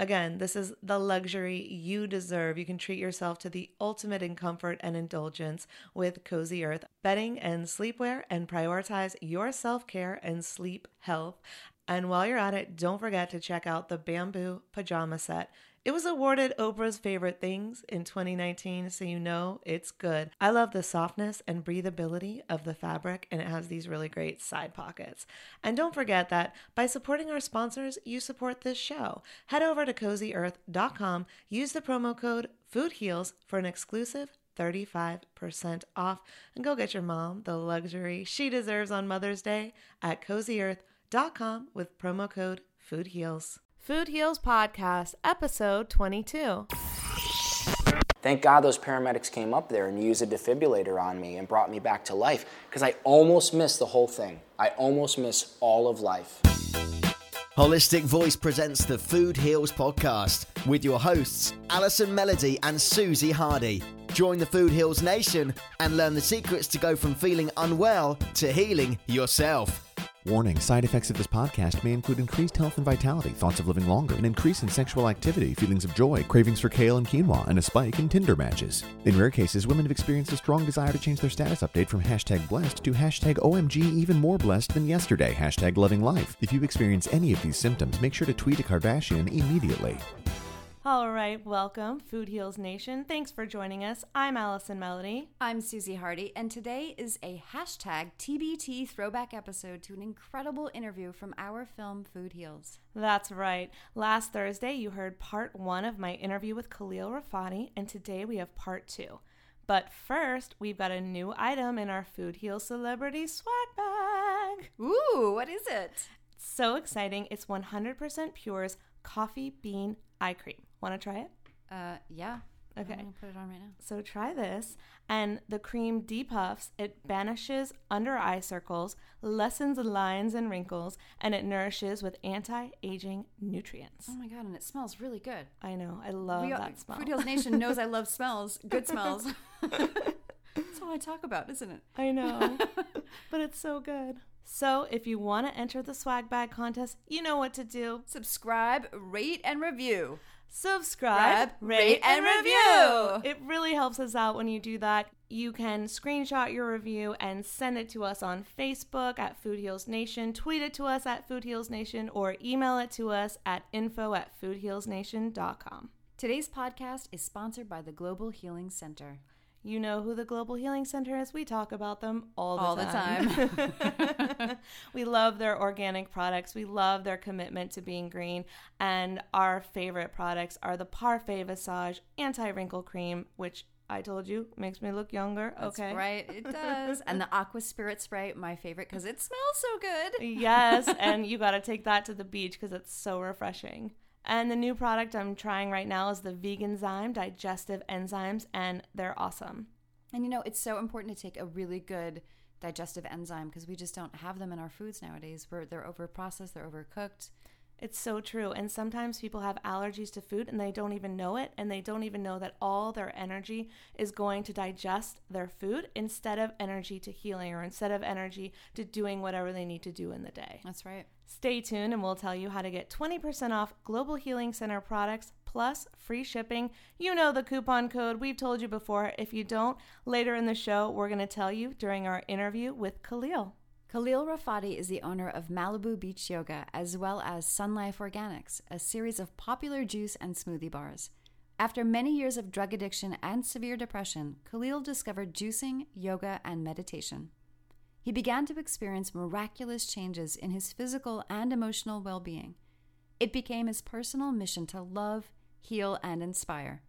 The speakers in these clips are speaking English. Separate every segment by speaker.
Speaker 1: Again, this is the luxury you deserve. You can treat yourself to the ultimate in comfort and indulgence with Cozy Earth bedding and sleepwear and prioritize your self care and sleep health. And while you're at it, don't forget to check out the bamboo pajama set. It was awarded Oprah's favorite things in 2019, so you know it's good. I love the softness and breathability of the fabric, and it has these really great side pockets. And don't forget that by supporting our sponsors, you support this show. Head over to cozyearth.com, use the promo code FOODHEALS for an exclusive 35% off, and go get your mom the luxury she deserves on Mother's Day at cozyearth.com with promo code FOODHEALS. Food Heals Podcast, episode 22.
Speaker 2: Thank God those paramedics came up there and used a defibrillator on me and brought me back to life because I almost missed the whole thing. I almost missed all of life.
Speaker 3: Holistic Voice presents the Food Heals podcast with your hosts, Allison Melody and Suzy Hardy. Join the Food Heals Nation and learn the secrets to go from feeling unwell to healing yourself.
Speaker 4: Warning side effects of this podcast may include increased health and vitality, thoughts of living longer, an increase in sexual activity, feelings of joy, cravings for kale and quinoa, and a spike in Tinder matches. In rare cases, women have experienced a strong desire to change their status update from hashtag blessed to hashtag OMG even more blessed than yesterday, hashtag loving life. If you experience any of these symptoms, make sure to tweet a Kardashian immediately.
Speaker 1: All right, welcome, Food Heals Nation. Thanks for joining us. I'm Allison Melody.
Speaker 5: I'm Suzy Hardy, and today is a hashtag TBT throwback episode to an incredible interview from our film Food Heals.
Speaker 1: That's right. Last Thursday, you heard part one of my interview with Khalil Rafati, and today we have part two. But first, we've got a new item in our Food Heals Celebrity Swag Bag.
Speaker 5: Ooh, what is it?
Speaker 1: So exciting. It's 100% Pure's Coffee Bean Eye Cream. Want to try it?
Speaker 5: Uh, yeah.
Speaker 1: Okay.
Speaker 5: I'm gonna put it on right now.
Speaker 1: So try this. And the cream depuffs, it banishes under eye circles, lessens lines and wrinkles, and it nourishes with anti aging nutrients.
Speaker 5: Oh my god, and it smells really good.
Speaker 1: I know. I love
Speaker 5: We-
Speaker 1: that smell.
Speaker 5: Food Heals Nation knows I love smells, good smells. That's all I talk about, isn't it?
Speaker 1: I know. but it's so good. So if you want to enter the swag bag contest, you know what to do.
Speaker 5: Subscribe, rate, and review.
Speaker 1: Subscribe, rate, and review.
Speaker 5: review.
Speaker 1: It really helps us out when you do that. You can screenshot your review and send it to us on Facebook at Food Heals Nation, tweet it to us at Food Heals Nation, or email it to us at info at foodhealsnation.com.
Speaker 5: Today's podcast is sponsored by the Global Healing Center.
Speaker 1: You know who the Global Healing Center is. We talk about them all the
Speaker 5: All the
Speaker 1: time. we love their organic products. We love their commitment to being green. And our favorite products are the Parfait Visage Anti Wrinkle Cream, which I told you makes me look younger.
Speaker 5: That's
Speaker 1: okay.
Speaker 5: right, it does. and the Aqua Spirit Spray, my favorite, because it smells so good.
Speaker 1: yes, and you got to take that to the beach because it's so refreshing. And the new product I'm trying right now is the VeganZyme Digestive Enzymes, and they're awesome.
Speaker 5: And you know, it's so important to take a really good digestive enzyme because we just don't have them in our foods nowadays. Where they're over processed, they're overcooked.
Speaker 1: It's so true. And sometimes people have allergies to food and they don't even know it. And they don't even know that all their energy is going to digest their food instead of energy to healing or instead of energy to doing whatever they need to do in the day.
Speaker 5: That's right.
Speaker 1: Stay tuned and we'll tell you how to get 20% off Global Healing Center products plus free shipping. You know the coupon code. We've told you before. If you don't, later in the show, we're going to tell you during our interview with Khalil.
Speaker 5: Khalil Rafati is the owner of Malibu Beach Yoga as well as SunLife Organics, a series of popular juice and smoothie bars. After many years of drug addiction and severe depression, Khalil discovered juicing, yoga, and meditation. He began to experience miraculous changes in his physical and emotional well being. It became his personal mission to love, heal, and inspire.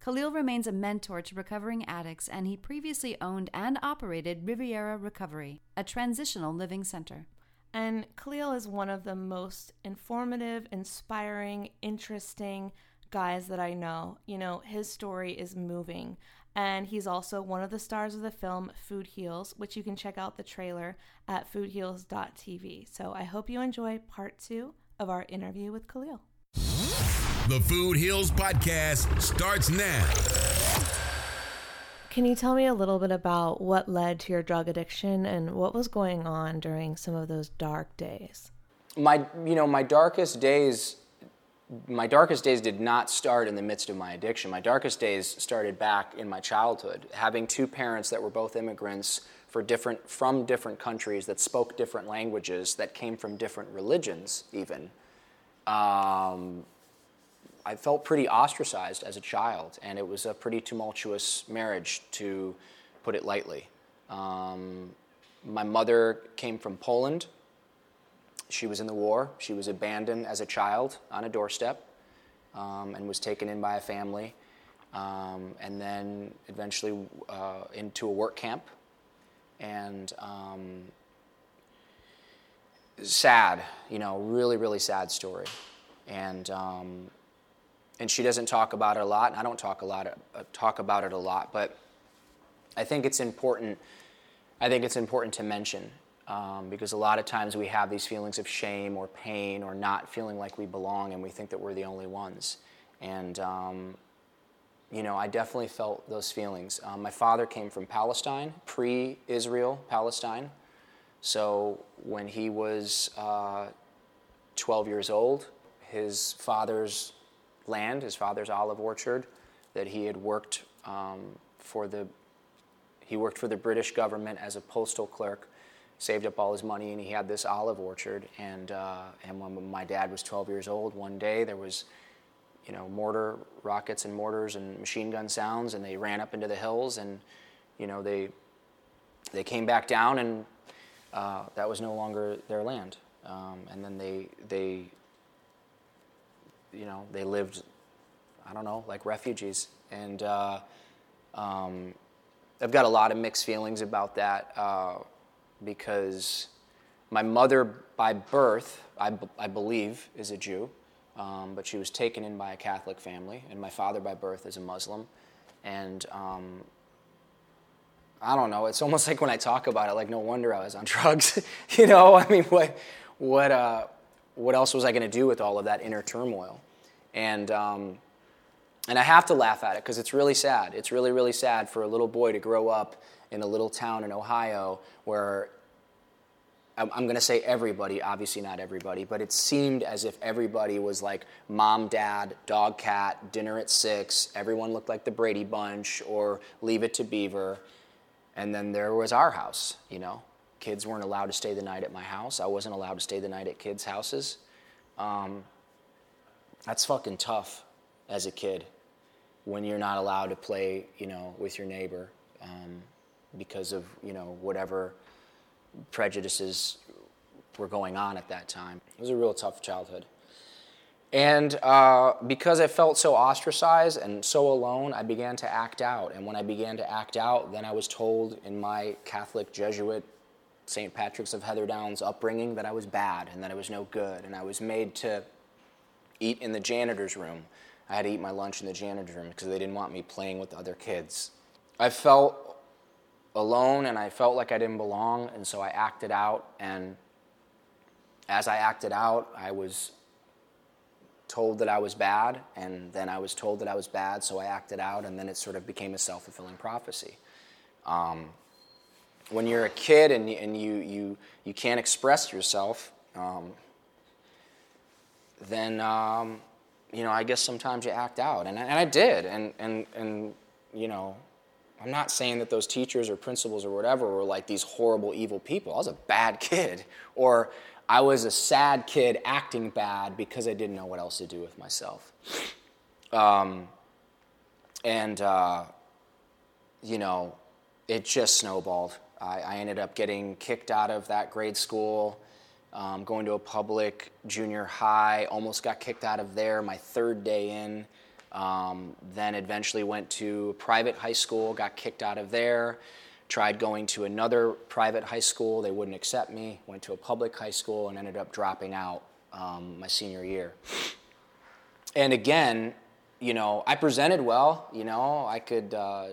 Speaker 5: Khalil remains a mentor to recovering addicts, and he previously owned and operated Riviera Recovery, a transitional living center.
Speaker 1: And Khalil is one of the most informative, inspiring, interesting guys that I know. You know, his story is moving. And he's also one of the stars of the film Food Heals, which you can check out the trailer at foodheals.tv. So I hope you enjoy part two of our interview with Khalil.
Speaker 6: The Food Heals Podcast starts now.
Speaker 1: Can you tell me a little bit about what led to your drug addiction and what was going on during some of those dark days?
Speaker 2: My, you know, my darkest days, my darkest days did not start in the midst of my addiction. My darkest days started back in my childhood, having two parents that were both immigrants for different, from different countries that spoke different languages, that came from different religions, even. Um, I felt pretty ostracized as a child, and it was a pretty tumultuous marriage, to put it lightly. Um, my mother came from Poland. She was in the war. She was abandoned as a child on a doorstep um, and was taken in by a family, um, and then eventually uh, into a work camp. And um, sad, you know, really, really sad story. And um, and she doesn't talk about it a lot, and I don't talk a lot uh, talk about it a lot. But I think it's important. I think it's important to mention um, because a lot of times we have these feelings of shame or pain or not feeling like we belong, and we think that we're the only ones. And um, you know, I definitely felt those feelings. Um, my father came from Palestine, pre-Israel Palestine. So when he was uh, 12 years old, his father's land, his father's olive orchard, that he had worked um, for the he worked for the British government as a postal clerk, saved up all his money, and he had this olive orchard. And uh, and when my dad was 12 years old, one day there was, you know, mortar rockets and mortars and machine gun sounds, and they ran up into the hills, and you know they they came back down, and uh, that was no longer their land. Um, and then they they you know they lived, I don't know, like refugees, and. Uh, um, I've got a lot of mixed feelings about that uh, because my mother, by birth, I, b- I believe, is a Jew, um, but she was taken in by a Catholic family, and my father, by birth, is a Muslim. And um, I don't know, it's almost like when I talk about it, like, no wonder I was on drugs. you know, I mean, what, what, uh, what else was I going to do with all of that inner turmoil? And um, and I have to laugh at it because it's really sad. It's really, really sad for a little boy to grow up in a little town in Ohio where I'm, going to say everybody, obviously not everybody, but it seemed as if everybody was like mom, dad, dog, cat, dinner at six, everyone looked like the Brady Bunch or Leave It to Beaver. And then there was our house, you know. Kids weren't allowed to stay the night at my house. I wasn't allowed to stay the night at kids' houses. Um, that's fucking tough as a kid when you're not allowed to play, you know, with your neighbor um, because of, you know, whatever prejudices were going on at that time. It was a real tough childhood. And uh, because I felt so ostracized and so alone, I began to act out. And when I began to act out, then I was told in my Catholic Jesuit St. Patrick's of Heatherdown's upbringing that I was bad and that I was no good. And I was made to eat in the janitor's room I had to eat my lunch in the janitor's room because they didn't want me playing with other kids. I felt alone and I felt like I didn't belong, and so I acted out. And as I acted out, I was told that I was bad, and then I was told that I was bad, so I acted out, and then it sort of became a self fulfilling prophecy. Um, when you're a kid and, and you, you, you can't express yourself, um, then um, you know, I guess sometimes you act out. And, and I did. And, and, and, you know, I'm not saying that those teachers or principals or whatever were like these horrible, evil people. I was a bad kid. Or I was a sad kid acting bad because I didn't know what else to do with myself. Um, and, uh, you know, it just snowballed. I, I ended up getting kicked out of that grade school um, going to a public junior high, almost got kicked out of there my third day in. Um, then eventually went to a private high school, got kicked out of there. Tried going to another private high school, they wouldn't accept me. Went to a public high school and ended up dropping out um, my senior year. And again, you know, I presented well. You know, I could uh,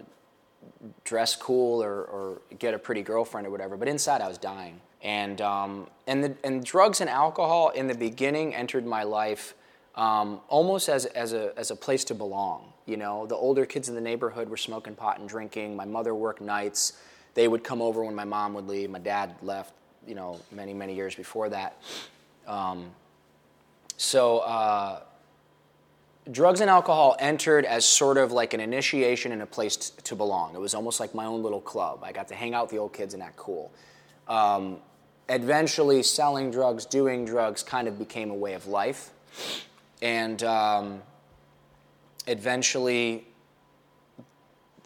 Speaker 2: dress cool or, or get a pretty girlfriend or whatever, but inside I was dying. And, um, and, the, and drugs and alcohol in the beginning entered my life um, almost as, as, a, as a place to belong. You know, the older kids in the neighborhood were smoking pot and drinking. My mother worked nights. They would come over when my mom would leave. My dad left, you know, many, many years before that. Um, so, uh, drugs and alcohol entered as sort of like an initiation and a place t- to belong. It was almost like my own little club. I got to hang out with the old kids and act cool. Um, eventually selling drugs, doing drugs kind of became a way of life. And um, eventually,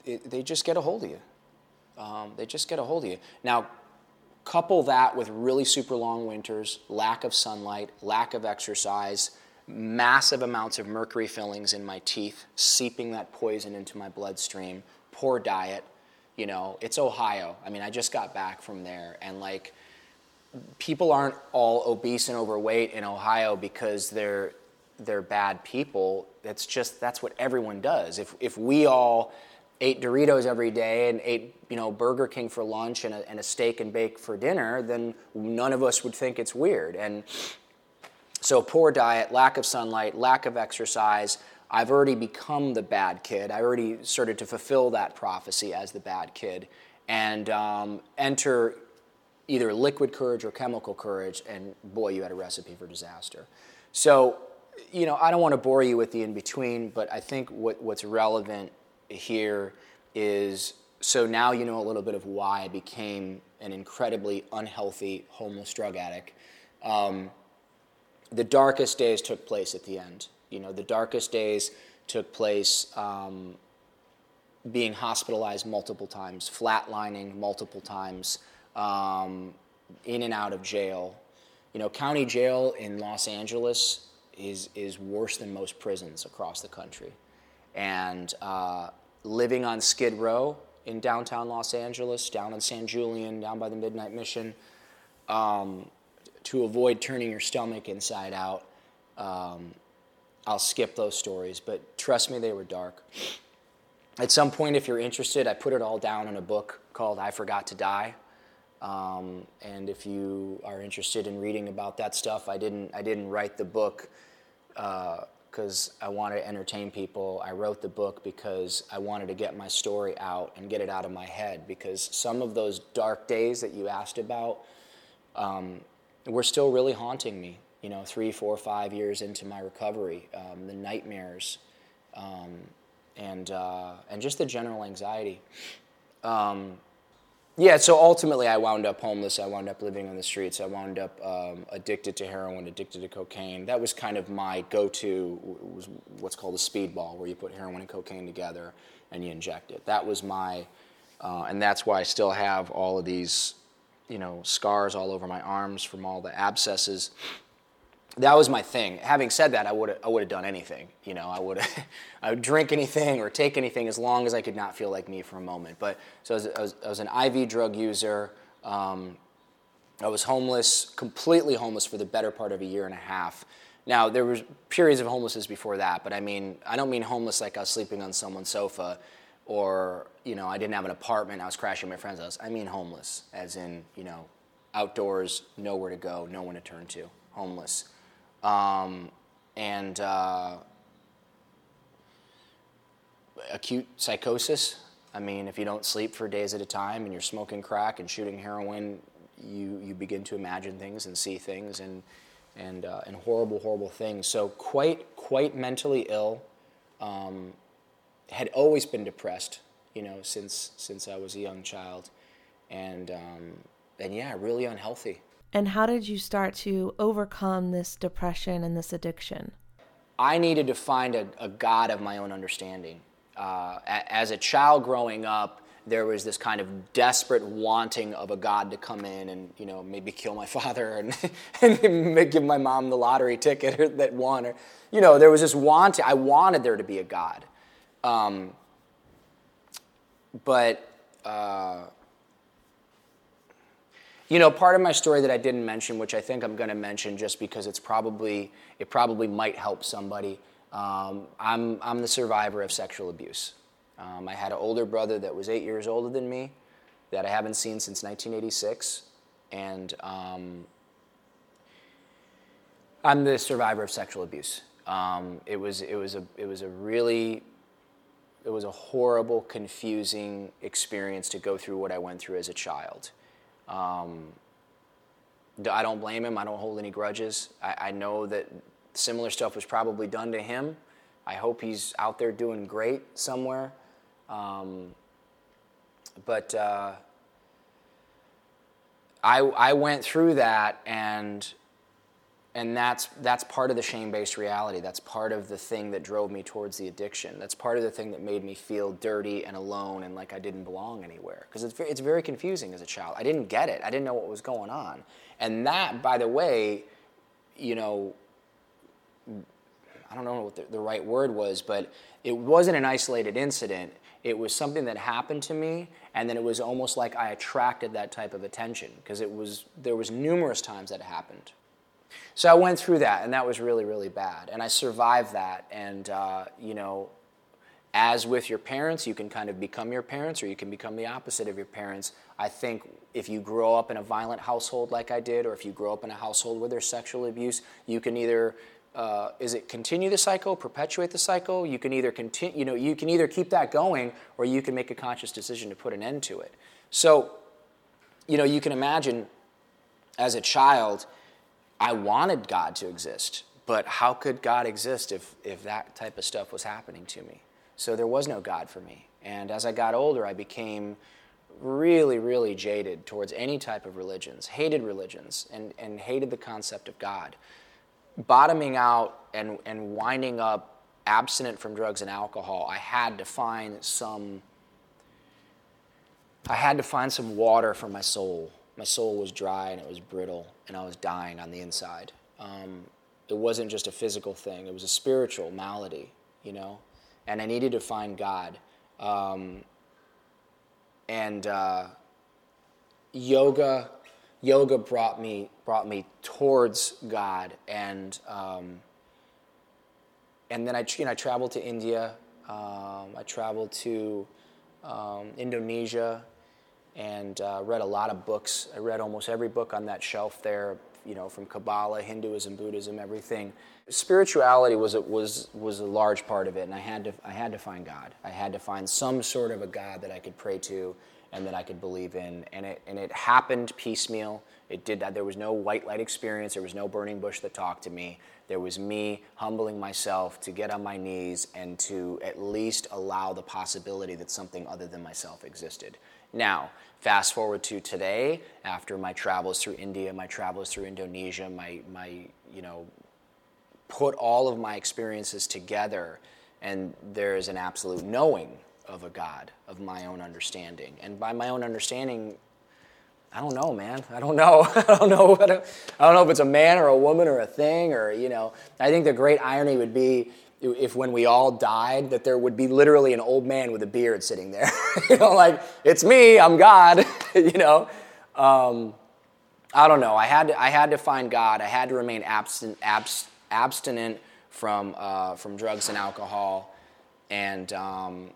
Speaker 2: it, they just get a hold of you. Um, they just get a hold of you. Now, couple that with really super long winters, lack of sunlight, lack of exercise, massive amounts of mercury fillings in my teeth, seeping that poison into my bloodstream, poor diet. You know, it's Ohio. I mean, I just got back from there, and like, people aren't all obese and overweight in Ohio because they're they're bad people. That's just that's what everyone does. If if we all ate Doritos every day and ate you know Burger King for lunch and a, and a steak and bake for dinner, then none of us would think it's weird. And so poor diet, lack of sunlight, lack of exercise. I've already become the bad kid. I already started to fulfill that prophecy as the bad kid, and um, enter either liquid courage or chemical courage, and boy, you had a recipe for disaster. So, you know, I don't want to bore you with the in between, but I think what, what's relevant here is so now you know a little bit of why I became an incredibly unhealthy homeless drug addict. Um, the darkest days took place at the end. You know, the darkest days took place um, being hospitalized multiple times, flatlining multiple times, um, in and out of jail. You know, county jail in Los Angeles is, is worse than most prisons across the country. And uh, living on Skid Row in downtown Los Angeles, down in San Julian, down by the Midnight Mission, um, to avoid turning your stomach inside out. Um, I'll skip those stories, but trust me, they were dark. At some point, if you're interested, I put it all down in a book called I Forgot to Die. Um, and if you are interested in reading about that stuff, I didn't, I didn't write the book because uh, I wanted to entertain people. I wrote the book because I wanted to get my story out and get it out of my head. Because some of those dark days that you asked about um, were still really haunting me. You know, three, four, five years into my recovery, um, the nightmares, um, and uh, and just the general anxiety. Yeah, so ultimately, I wound up homeless. I wound up living on the streets. I wound up um, addicted to heroin, addicted to cocaine. That was kind of my go-to. Was what's called a speedball, where you put heroin and cocaine together and you inject it. That was my, uh, and that's why I still have all of these, you know, scars all over my arms from all the abscesses that was my thing. Having said that, I would I would have done anything. You know, I would I would drink anything or take anything as long as I could not feel like me for a moment. But so I was, I was, I was an IV drug user. Um, I was homeless, completely homeless for the better part of a year and a half. Now there was periods of homelessness before that, but I mean I don't mean homeless like I was sleeping on someone's sofa, or you know I didn't have an apartment. I was crashing at my friend's house. I mean homeless, as in you know outdoors, nowhere to go, no one to turn to, homeless. Um, and uh, acute psychosis. I mean, if you don't sleep for days at a time and you're smoking crack and shooting heroin, you, you begin to imagine things and see things and, and, uh, and horrible, horrible things. So, quite, quite mentally ill. Um, had always been depressed, you know, since, since I was a young child. And, um, and yeah, really unhealthy.
Speaker 1: And how did you start to overcome this depression and this addiction?
Speaker 2: I needed to find a, a God of my own understanding. Uh, as a child growing up, there was this kind of desperate wanting of a God to come in and, you know, maybe kill my father and, and give my mom the lottery ticket that won. Or, you know, there was this want. I wanted there to be a God. Um, but uh, you know, part of my story that I didn't mention, which I think I'm going to mention just because it's probably it probably might help somebody. Um, I'm I'm the survivor of sexual abuse. Um, I had an older brother that was eight years older than me, that I haven't seen since 1986, and um, I'm the survivor of sexual abuse. Um, it was it was a it was a really it was a horrible, confusing experience to go through what I went through as a child. Um, I don't blame him. I don't hold any grudges. I, I, know that similar stuff was probably done to him. I hope he's out there doing great somewhere. Um, but uh, I, I went through that, and and that's that's part of the shame-based reality. That's part of the thing that drove me towards the addiction. That's part of the thing that made me feel dirty and alone and like i didn't belong anywhere. Because it's, it's very confusing as a child. I didn't get it. I didn't know what was going on. And that by the way you know i don't know what the, the right word was but it wasn't an isolated incident. It was something that happened to me and then it was almost like i attracted that type of attention because it was there was numerous times that happened so I went through that, and that was really, really bad. And I survived that. And, uh, you know, as with your parents, you can kind of become your parents or you can become the opposite of your parents. I think if you grow up in a violent household like I did, or if you grow up in a household where there's sexual abuse, you can either uh, is it continue the cycle, perpetuate the cycle? You can either continue, you know, you can either keep that going, or you can make a conscious decision to put an end to it. So, you know, you can imagine as a child, I wanted God to exist, but how could God exist if, if that type of stuff was happening to me? So there was no God for me. And as I got older, I became really, really jaded towards any type of religions, hated religions, and, and hated the concept of God. Bottoming out and, and winding up abstinent from drugs and alcohol, I had to find some. I had to find some water for my soul. My soul was dry and it was brittle, and I was dying on the inside. Um, it wasn't just a physical thing; it was a spiritual malady, you know. And I needed to find God. Um, and uh, yoga yoga brought me brought me towards God and um, and then I you know I traveled to India um, I traveled to um, Indonesia and uh, read a lot of books I read almost every book on that shelf there you know from Kabbalah Hinduism Buddhism everything spirituality was a, was was a large part of it, and I had to I had to find God. I had to find some sort of a God that I could pray to and that I could believe in, and it and it happened piecemeal. It did that. There was no white light experience. There was no burning bush that talked to me. There was me humbling myself to get on my knees and to at least allow the possibility that something other than myself existed. Now, fast forward to today, after my travels through India, my travels through Indonesia, my my you know put all of my experiences together, and there is an absolute knowing of a God, of my own understanding. And by my own understanding, I don't know, man. I don't know. I don't know. I don't, I don't know if it's a man or a woman or a thing or, you know. I think the great irony would be if when we all died, that there would be literally an old man with a beard sitting there. you know, like, it's me, I'm God, you know. Um, I don't know. I had, to, I had to find God. I had to remain abs, abstinent from, uh, from drugs and alcohol. And, um,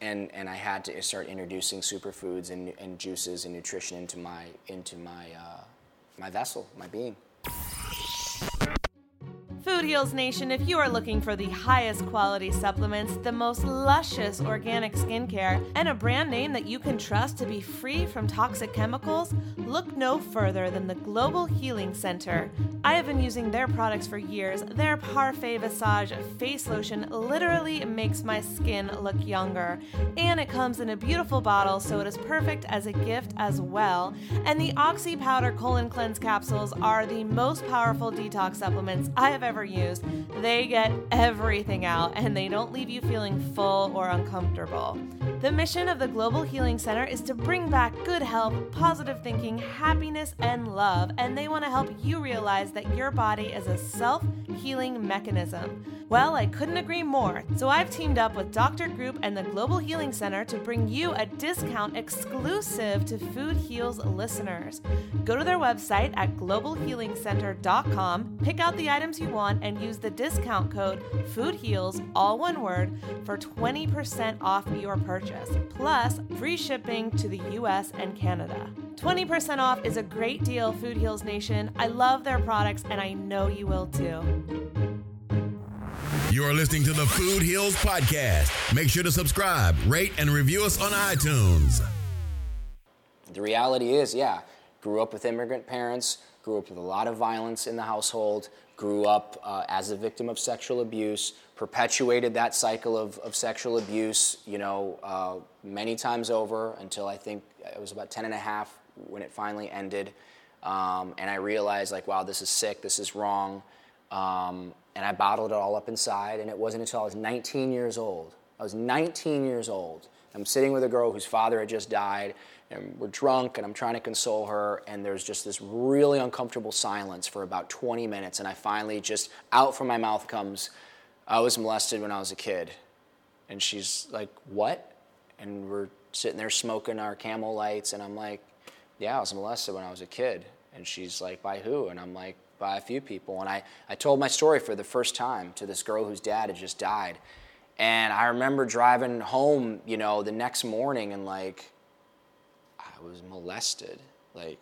Speaker 2: and, and I had to start introducing superfoods and, and juices and nutrition into my, into my, uh, my vessel, my being.
Speaker 1: Food Heals Nation, if you are looking for the highest quality supplements, the most luscious organic skincare, and a brand name that you can trust to be free from toxic chemicals, look no further than the Global Healing Center. I have been using their products for years. Their Parfait Visage face lotion literally makes my skin look younger. And it comes in a beautiful bottle, so it is perfect as a gift as well. And the Oxy Powder Colon Cleanse capsules are the most powerful detox supplements I have ever used. They get everything out and they don't leave you feeling full or uncomfortable. The mission of the Global Healing Center is to bring back good health, positive thinking, happiness, and love, and they want to help you realize that your body is a self healing mechanism. Well, I couldn't agree more. So I've teamed up with Dr. Group and the Global Healing Center to bring you a discount exclusive to Food Heals listeners. Go to their website at globalhealingcenter.com, pick out the items you want, and use the discount code Food Heals, all one word, for 20% off your purchase, plus free shipping to the US and Canada. 20% off is a great deal, Food Heals Nation. I love their products, and I know you will too.
Speaker 6: You're listening to the Food Heals Podcast. Make sure to subscribe, rate, and review us on iTunes.
Speaker 2: The reality is, yeah, grew up with immigrant parents, grew up with a lot of violence in the household, grew up uh, as a victim of sexual abuse, perpetuated that cycle of, of sexual abuse, you know, uh, many times over until I think it was about 10 and a half when it finally ended. Um, and I realized, like, wow, this is sick, this is wrong. Um, and I bottled it all up inside. And it wasn't until I was 19 years old. I was 19 years old. I'm sitting with a girl whose father had just died, and we're drunk, and I'm trying to console her, and there's just this really uncomfortable silence for about 20 minutes, and I finally just out from my mouth comes, "I was molested when I was a kid," and she's like, "What?" And we're sitting there smoking our camel lights, and I'm like, "Yeah, I was molested when I was a kid," and she's like, "By who?" And I'm like, by a few people. And I, I told my story for the first time to this girl whose dad had just died. And I remember driving home, you know, the next morning and like, was molested. Like,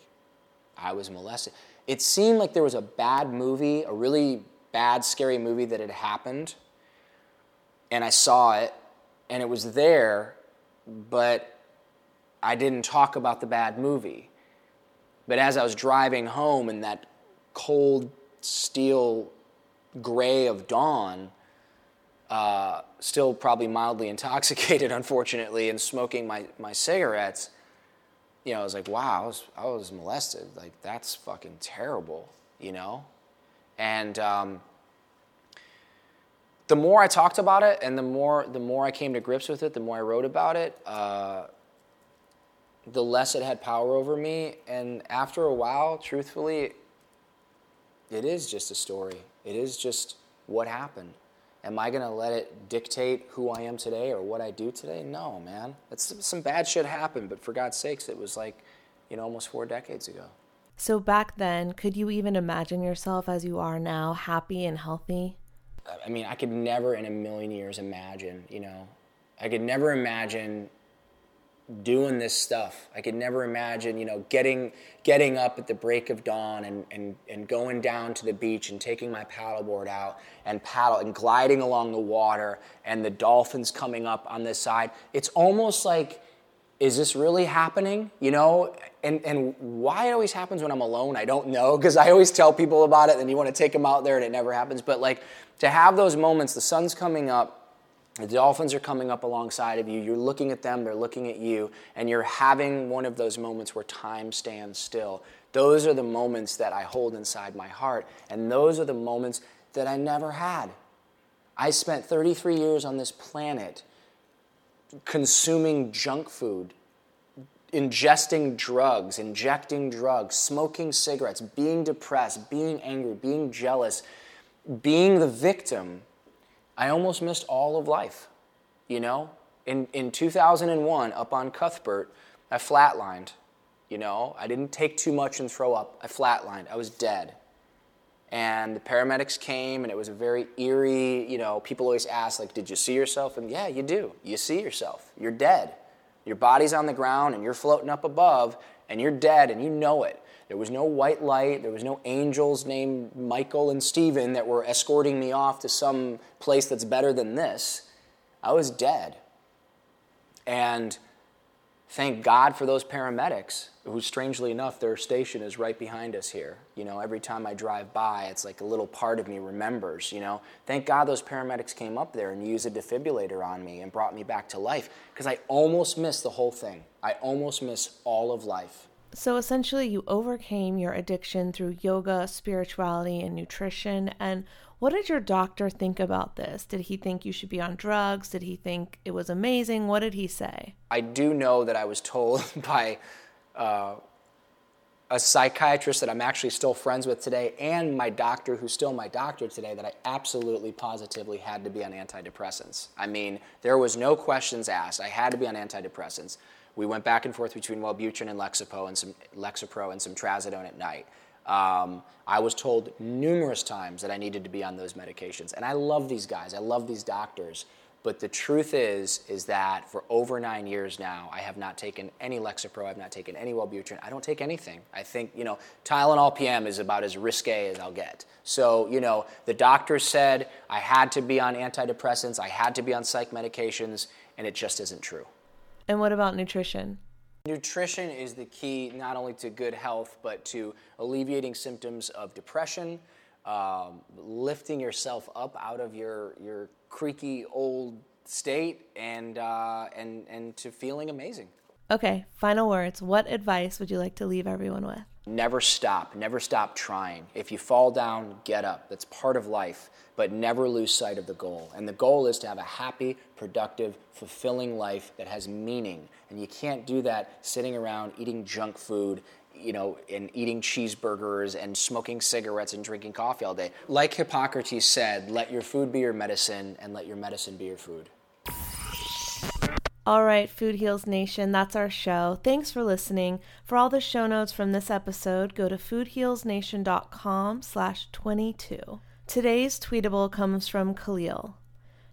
Speaker 2: I was molested. It seemed like there was a bad movie, a really bad, scary movie that had happened. And I saw it, and it was there, but I didn't talk about the bad movie. But as I was driving home in that cold steel gray of dawn, uh, still probably mildly intoxicated, unfortunately, and smoking my, my cigarettes, you know, I was like, wow, I was, I was molested. Like, that's fucking terrible, you know? And um, the more I talked about it and the more, the more I came to grips with it, the more I wrote about it, uh, the less it had power over me. And after a while, truthfully, it is just a story. It is just what happened. Am I going to let it dictate who I am today or what I do today? No, man. It's, some bad shit happened, but for God's sakes, it was like, you know, almost four decades ago.
Speaker 1: So back then, could you even imagine yourself as you are now, happy and healthy?
Speaker 2: I mean, I could never in a million years imagine, you know, I could never imagine doing this stuff. I could never imagine, you know, getting getting up at the break of dawn and, and, and going down to the beach and taking my paddleboard out and paddle and gliding along the water and the dolphins coming up on this side. It's almost like, is this really happening? You know, and, and why it always happens when I'm alone, I don't know, because I always tell people about it and you want to take them out there and it never happens. But like to have those moments, the sun's coming up the dolphins are coming up alongside of you. You're looking at them, they're looking at you, and you're having one of those moments where time stands still. Those are the moments that I hold inside my heart, and those are the moments that I never had. I spent 33 years on this planet consuming junk food, ingesting drugs, injecting drugs, smoking cigarettes, being depressed, being angry, being jealous, being the victim I almost missed all of life. You know, in, in 2001, up on Cuthbert, I flatlined. You know, I didn't take too much and throw up. I flatlined. I was dead. And the paramedics came, and it was a very eerie, you know, people always ask, like, did you see yourself? And yeah, you do. You see yourself. You're dead. Your body's on the ground, and you're floating up above, and you're dead, and you know it. There was no white light. There was no angels named Michael and Stephen that were escorting me off to some place that's better than this. I was dead. And thank God for those paramedics, who, strangely enough, their station is right behind us here. You know, every time I drive by, it's like a little part of me remembers, you know. Thank God those paramedics came up there and used a defibrillator on me and brought me back to life because I almost missed the whole thing. I almost missed all of life.
Speaker 1: So essentially, you overcame your addiction through yoga, spirituality, and nutrition. And what did your doctor think about this? Did he think you should be on drugs? Did he think it was amazing? What did he say?
Speaker 2: I do know that I was told by uh, a psychiatrist that I'm actually still friends with today and my doctor, who's still my doctor today, that I absolutely positively had to be on antidepressants. I mean, there was no questions asked. I had to be on antidepressants. We went back and forth between Wellbutrin and Lexapro and some Lexapro and some Trazodone at night. Um, I was told numerous times that I needed to be on those medications, and I love these guys. I love these doctors. But the truth is, is that for over nine years now, I have not taken any Lexapro. I've not taken any Wellbutrin. I don't take anything. I think you know Tylenol PM is about as risque as I'll get. So you know the doctor said I had to be on antidepressants. I had to be on psych medications, and it just isn't true.
Speaker 1: And what about nutrition?
Speaker 2: Nutrition is the key not only to good health, but to alleviating symptoms of depression, um, lifting yourself up out of your, your creaky old state, and, uh, and, and to feeling amazing.
Speaker 1: Okay, final words. What advice would you like to leave everyone with?
Speaker 2: Never stop. Never stop trying. If you fall down, get up. That's part of life but never lose sight of the goal. And the goal is to have a happy, productive, fulfilling life that has meaning. And you can't do that sitting around eating junk food, you know, and eating cheeseburgers and smoking cigarettes and drinking coffee all day. Like Hippocrates said, let your food be your medicine and let your medicine be your food.
Speaker 1: All right, Food Heals Nation, that's our show. Thanks for listening. For all the show notes from this episode, go to foodhealsnation.com slash 22. Today's tweetable comes from Khalil.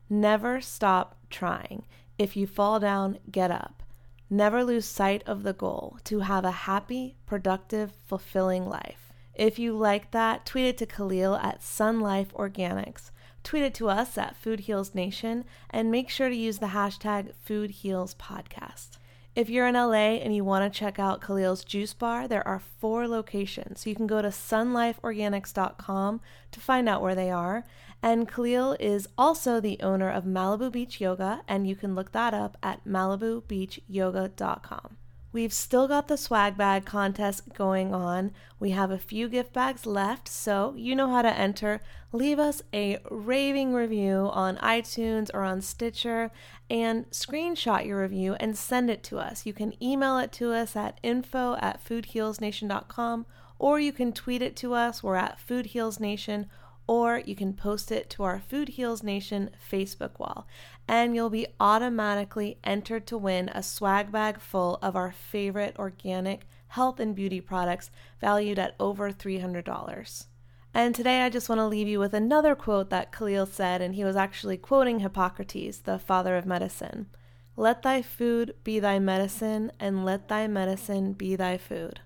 Speaker 1: Never stop trying. If you fall down, get up. Never lose sight of the goal to have a happy, productive, fulfilling life. If you like that, tweet it to Khalil at SunLife Organics. Tweet it to us at Food Heals Nation and make sure to use the hashtag Food Heals Podcast. If you're in LA and you want to check out Khalil's Juice Bar, there are four locations. You can go to sunlifeorganics.com to find out where they are. And Khalil is also the owner of Malibu Beach Yoga, and you can look that up at malibubeachyoga.com. We've still got the swag bag contest going on. We have a few gift bags left, so you know how to enter. Leave us a raving review on iTunes or on Stitcher and screenshot your review and send it to us. You can email it to us at info at foodhealsnation.com or you can tweet it to us. We're at Food Heals Nation or you can post it to our Food Heals Nation Facebook wall, and you'll be automatically entered to win a swag bag full of our favorite organic health and beauty products valued at over $300. And today I just want to leave you with another quote that Khalil said, and he was actually quoting Hippocrates, the father of medicine. Let thy food be thy medicine, and let thy medicine be thy food.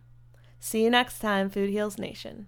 Speaker 1: See you next time, Food Heals Nation.